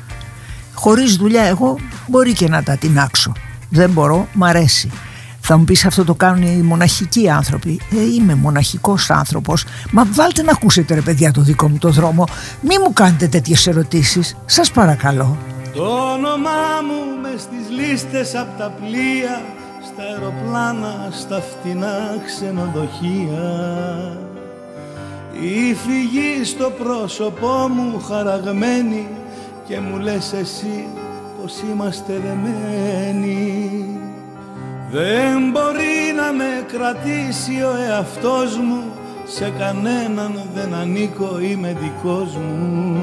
Χωρίς δουλειά εγώ μπορεί και να τα τεινάξω. Δεν μπορώ, μ' αρέσει. Θα μου πεις αυτό το κάνουν οι μοναχικοί άνθρωποι. Ε, είμαι μοναχικός άνθρωπος. Μα βάλτε να ακούσετε ρε παιδιά το δικό μου το δρόμο. Μη μου κάνετε τέτοιες ερωτήσεις. Σας παρακαλώ. Το όνομά μου μες στις λίστες απ' τα πλοία Στα αεροπλάνα, στα φτηνά ξενοδοχεία. Η φυγή στο πρόσωπό μου χαραγμένη Και μου λες εσύ πως είμαστε δεμένοι. Δεν μπορεί να με κρατήσει ο εαυτός μου Σε κανέναν δεν ανήκω είμαι δικός μου.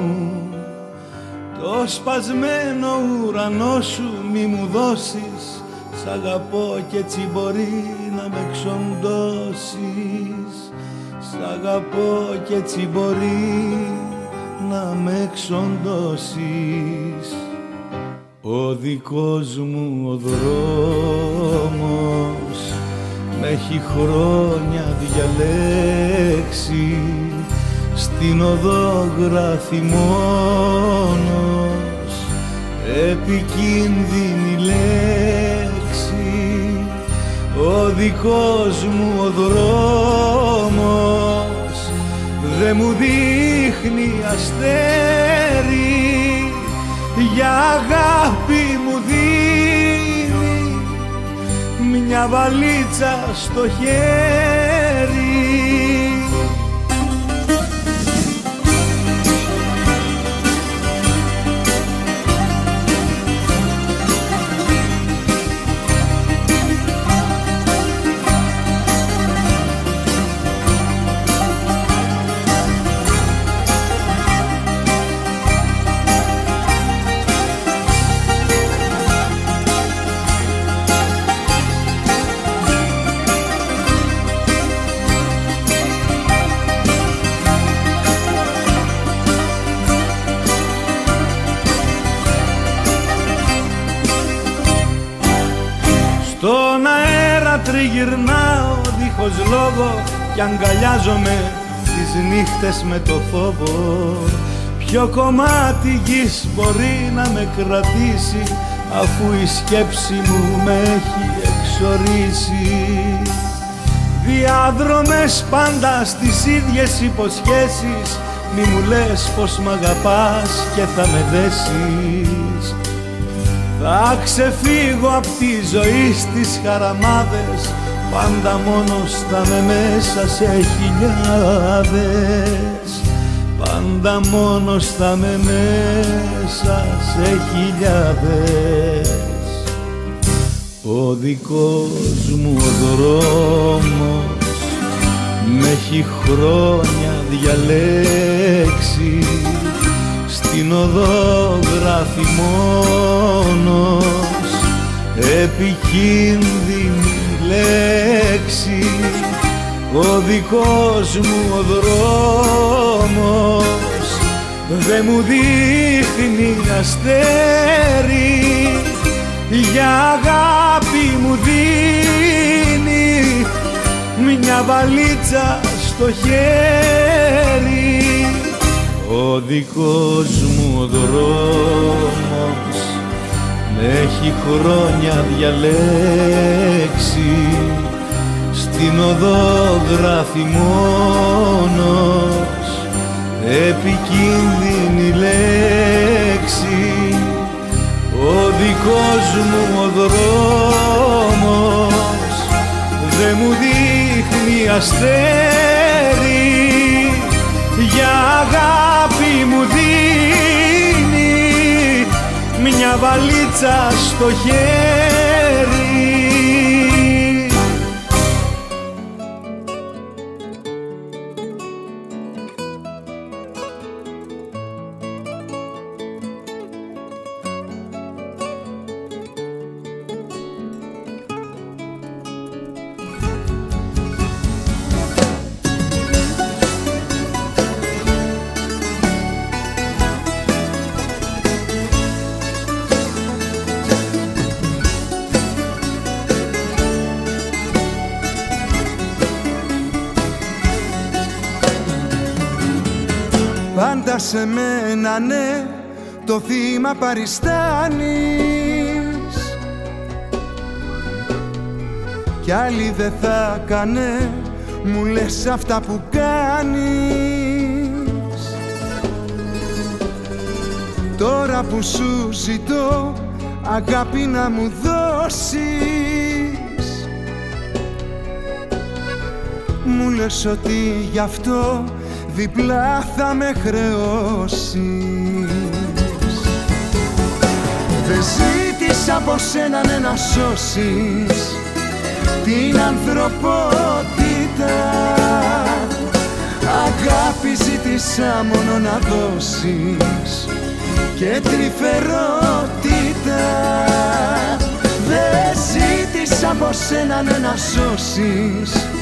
Το σπασμένο ουρανό σου μη μου δώσεις Σ' αγαπώ κι έτσι μπορεί να με ξοντώσεις. Σ' αγαπώ κι έτσι μπορεί να με ξοντώσεις. Ο δικός μου ο δρόμος με έχει χρόνια διαλέξει. Στην οδό γράφει μόνος επικίνδυνη λέξη ο δικός μου ο δρόμος δε μου δείχνει αστέρι. Για αγάπη μου δίνει μια βαλίτσα στο χέρι αέρα τριγυρνάω δίχως λόγο Κι αγκαλιάζομαι τις νύχτες με το φόβο. Ποιο κομμάτι γης μπορεί να με κρατήσει Αφού η σκέψη μου με έχει εξορίσει. Διάδρομες πάντα στις ίδιες υποσχέσεις Μη μου λες πως μ' αγαπάς και θα με δέσεις. Θα ξεφύγω απ' τη ζωή στις χαραμάδες Πάντα μόνος θα με μέσα σε χιλιάδες. Πάντα μόνος θα με μέσα σε χιλιάδες. Ο δικός μου ο δρόμος με έχει χρόνια διαλέξει. Στην οδό γράφει μόνος επικίνδυνη λέξη. Ο δικός μου ο δρόμος δε μου δείχνει αστέρι. Για αγάπη μου δίνει μια βαλίτσα στο χέρι. Ο δικός μου ο δρόμος με έχει χρόνια διαλέξει. Στην οδό γράφει μόνος. Επικίνδυνη λέξη. Ο δικός μου ο δρόμος δε μου δείχνει αστέρι. Για αγάπη μια βαλίτσα στο χέρι σε μένα ναι το θύμα παριστάνεις. Κι άλλη δεν θα κάνε μου λες αυτά που κάνεις. Τώρα που σου ζητώ αγάπη να μου δώσεις. Μου λες ότι γι' αυτό διπλά θα με χρεώσεις. Δεν ζήτησα από σένα ναι, να σώσεις. Την ανθρωπότητα. Αγάπη ζήτησα μόνο να δώσεις. Και τρυφερότητα. Δεν ζήτησα από σένα ναι, να σώσεις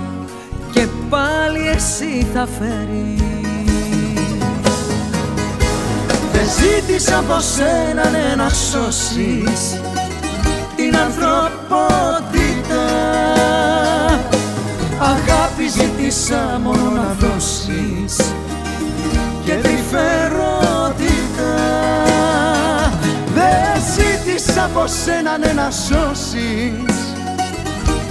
πάλι εσύ θα φέρεις. Δεν ζήτησα από σένα ναι, να σώσεις την ανθρωπότητα. Αγάπη ζήτησα μόνο να δώσεις και τρυφερότητα Δεν ζήτησα από σένα ναι, να σώσεις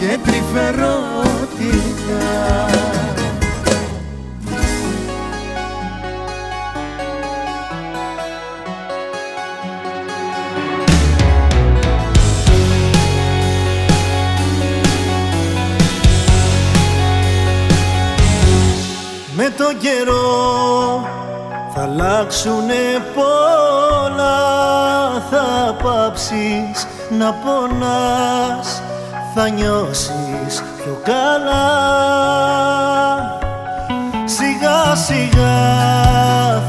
και τρυφερότητα. Με τον καιρό θα αλλάξουνε πολλά Θα πάψεις να πονάς Θα νιώσεις πιο καλά. Σιγά σιγά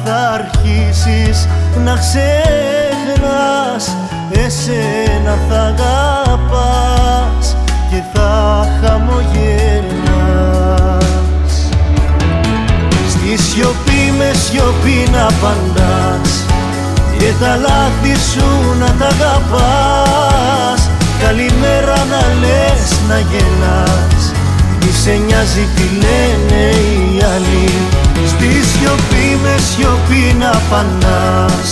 θα αρχίσεις να ξεχνάς. Εσένα θα αγαπάς και θα χαμογελάς. Στη σιωπή με σιωπή να απαντάς Και τα λάθη σου να τα αγαπάς Καλημέρα να λες να γελάς. Μη σε νοιάζει τι λένε οι άλλοι. Στη σιωπή με σιωπή να απαντάς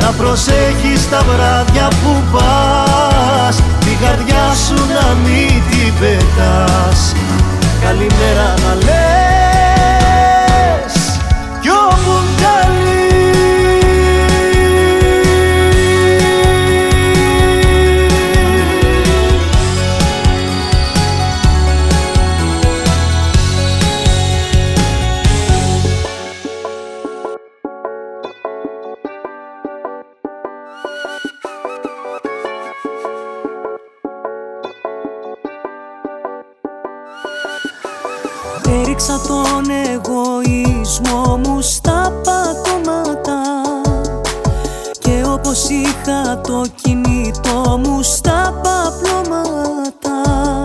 να προσέχεις τα βράδια που πας. Την καρδιά σου να μην την πετάς. Καλημέρα να λες. Κι όπου Έριξα εγωισμό μου στα πατώματα Και όπως είχα το κινητό μου στα παπλώματα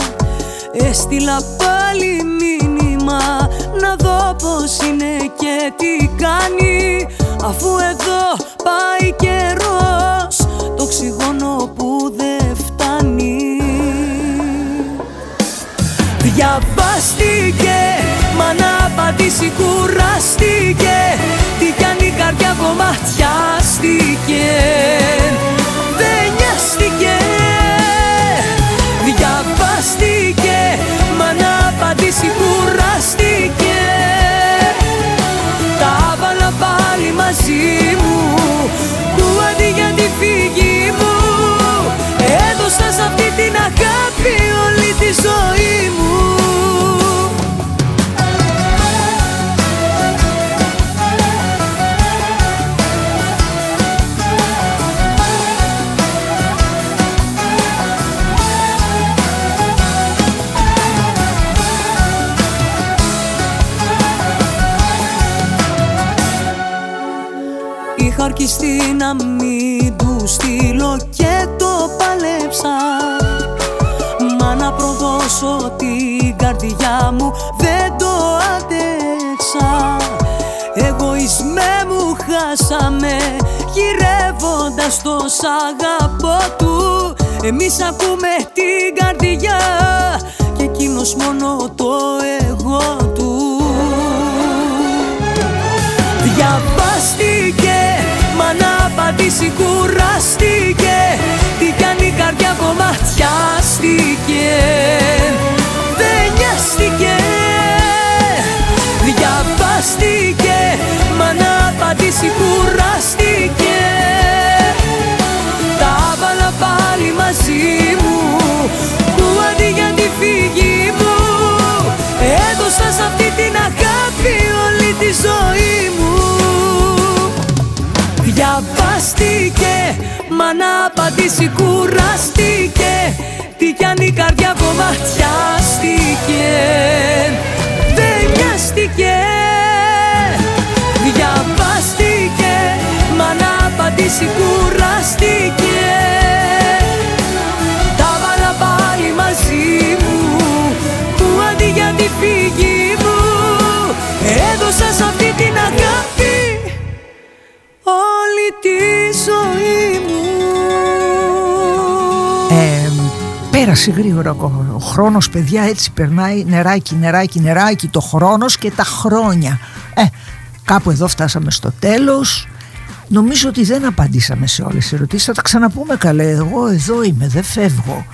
Έστειλα πάλι μήνυμα να δω πως είναι και τι κάνει. Αφού εδώ πάει καιρός το οξυγόνο που δεν φτάνει. Διαβάστηκε, μα να απαντήσει κουράστηκε Τι κάνει η καρδιά κομματιάστηκε Δεν νοιάστηκε Διαβάστηκε, μα να απαντήσει κουράστηκε. Τα βάλα πάλι μαζί μου Που αντί για τη φύγη μου. Έδωσα σε αυτή την αγάπη όλη τη ζωή μου προδώσω την καρδιά μου δεν το άντεξα. Εγωισμέ μου χάσαμε γυρεύοντας το σ' αγαπώ του. Εμείς ακούμε την καρδιά και εκείνος μόνο το εγώ του. Διαβάστηκε, μα να απαντήσει κουράστηκε. Τι κάνει η καρδιά κομματιάστηκε Δεν νοιάστηκε. Διαβάστηκε, μα να απαντήσει κουράστηκε. Τα βάλα πάλι μαζί μου Που αντί για τη φύγη μου. Έδωσα σε αυτή την αγάπη όλη τη ζωή μου. Διαβάστηκε, μα να απαντήσει κουράστηκε Τι κι αν η καρδιά κομματιάστηκε Δεν νοιάστηκε Διαβάστηκε, μα να απαντήσει κουράστηκε. Τα βάλα πάλι μαζί μου Που αντί για τη φύγη μου Έδωσα σε αυτή την αγάπη όλη τη ζωή πέρασε γρήγορα ο ο χρόνος παιδιά έτσι περνάει νεράκι νεράκι νεράκι το χρόνος και τα χρόνια. Ε, κάπου εδώ φτάσαμε στο τέλος. Νομίζω ότι δεν απαντήσαμε σε όλες τις ερωτήσεις. Θα τα ξαναπούμε καλέ. Εγώ εδώ είμαι δεν φεύγω.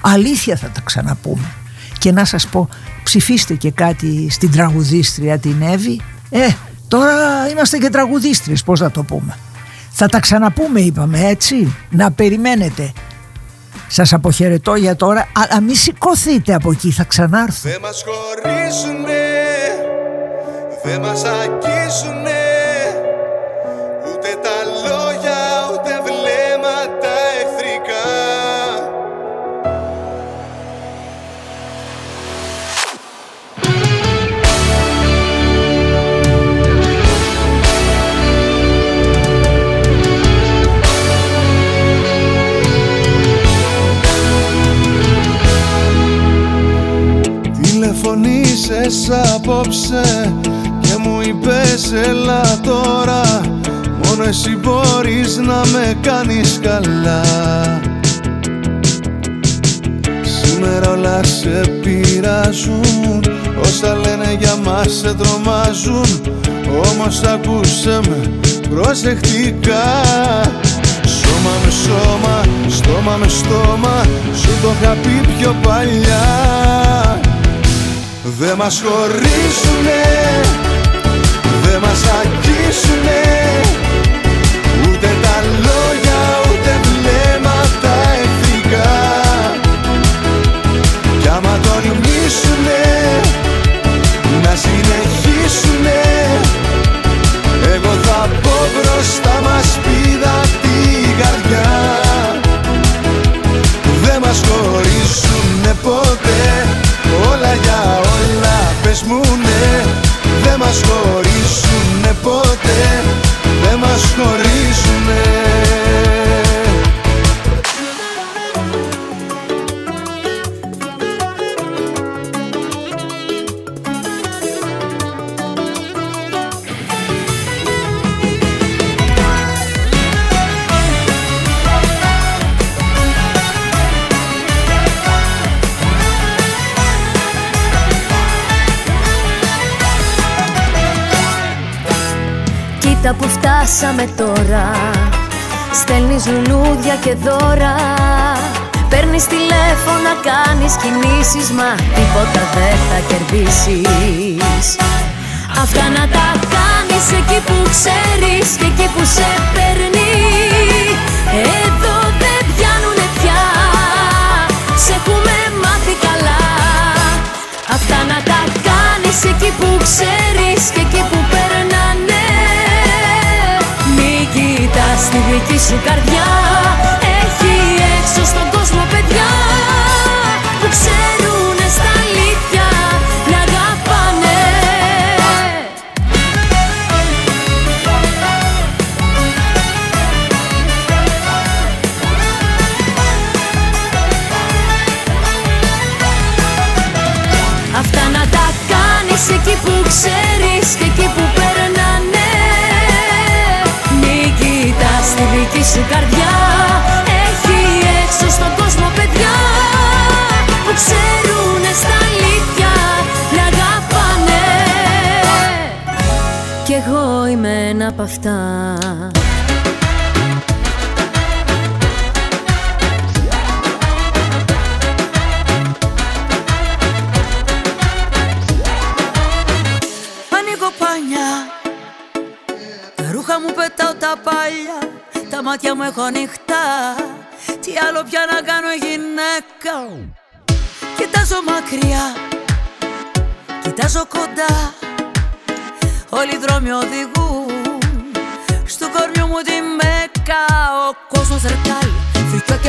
Αλήθεια θα τα ξαναπούμε. Και να σας πω ψηφίστε και κάτι στην τραγουδίστρια την Εύη. Ε τώρα είμαστε και τραγουδίστριες πώς θα το πούμε. Θα τα ξαναπούμε είπαμε έτσι. Να περιμένετε σας αποχαιρετώ για τώρα αλλά μη σηκωθείτε από εκεί θα ξανάρθω. Δε μας χωρίσουνε, δε μας αγγίσουνε Τηλεφωνήσες απόψε και μου είπες έλα τώρα Μόνο εσύ μπορείς να με κάνεις καλά Σήμερα όλα σε πειράζουν Όσα λένε για μας σε τρομάζουν Όμως ακούσε με προσεκτικά. Σώμα με σώμα, στόμα με στόμα Σου το είχα πει πιο παλιά Δε μας χωρίσουνε Δε μας και δώρα. Παίρνεις τηλέφωνα, κάνεις κινήσεις Μα τίποτα δεν θα κερδίσεις. Αυτά να τα κάνεις εκεί που ξέρεις Και εκεί που σε παίρνει. Εδώ δεν πιάνουνε πια. Σε έχουμε μάθει καλά. Αυτά να τα κάνεις εκεί που ξέρεις Και εκεί που περνάνε στη δική σου καρδιά αυτά. Ανοίγω πάνια Τα ρούχα μου πετάω τα παλιά. Τα μάτια μου έχω νυχτά Τι άλλο πια να κάνω γυναίκα. Κοιτάζω μακριά. Κοιτάζω κοντά. Όλοι οι δρόμοι οδηγούν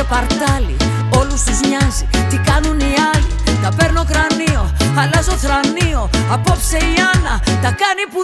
παρτάλι Όλους τους τι κάνουν οι άλλοι. Τα παίρνω κρανίο, αλλάζω θρανίο Απόψε η Άννα τα κάνει που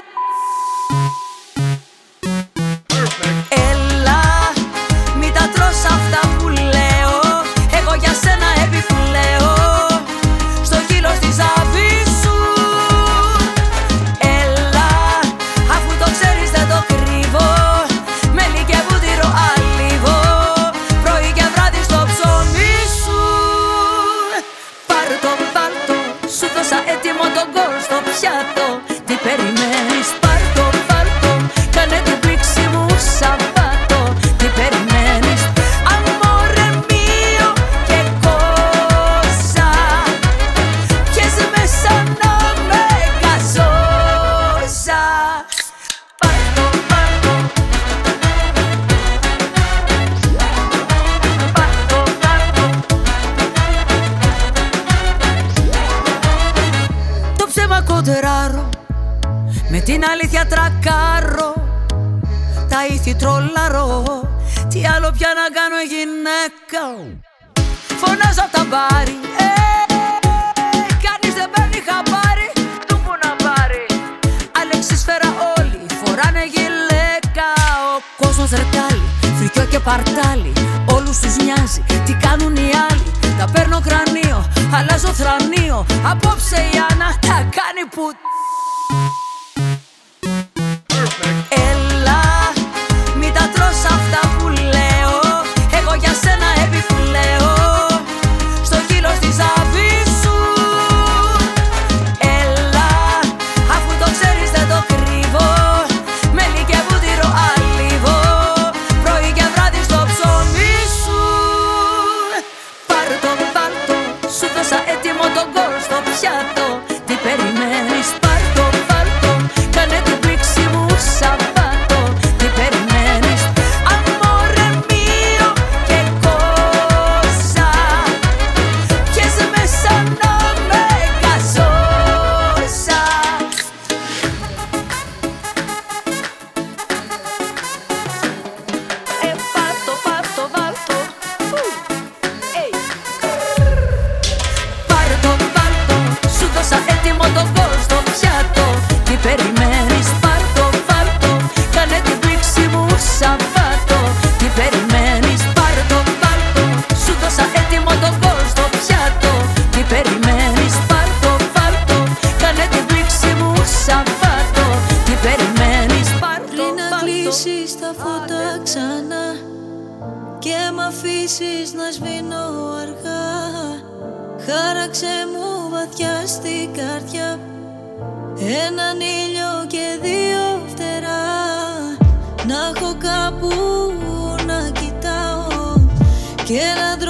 έχω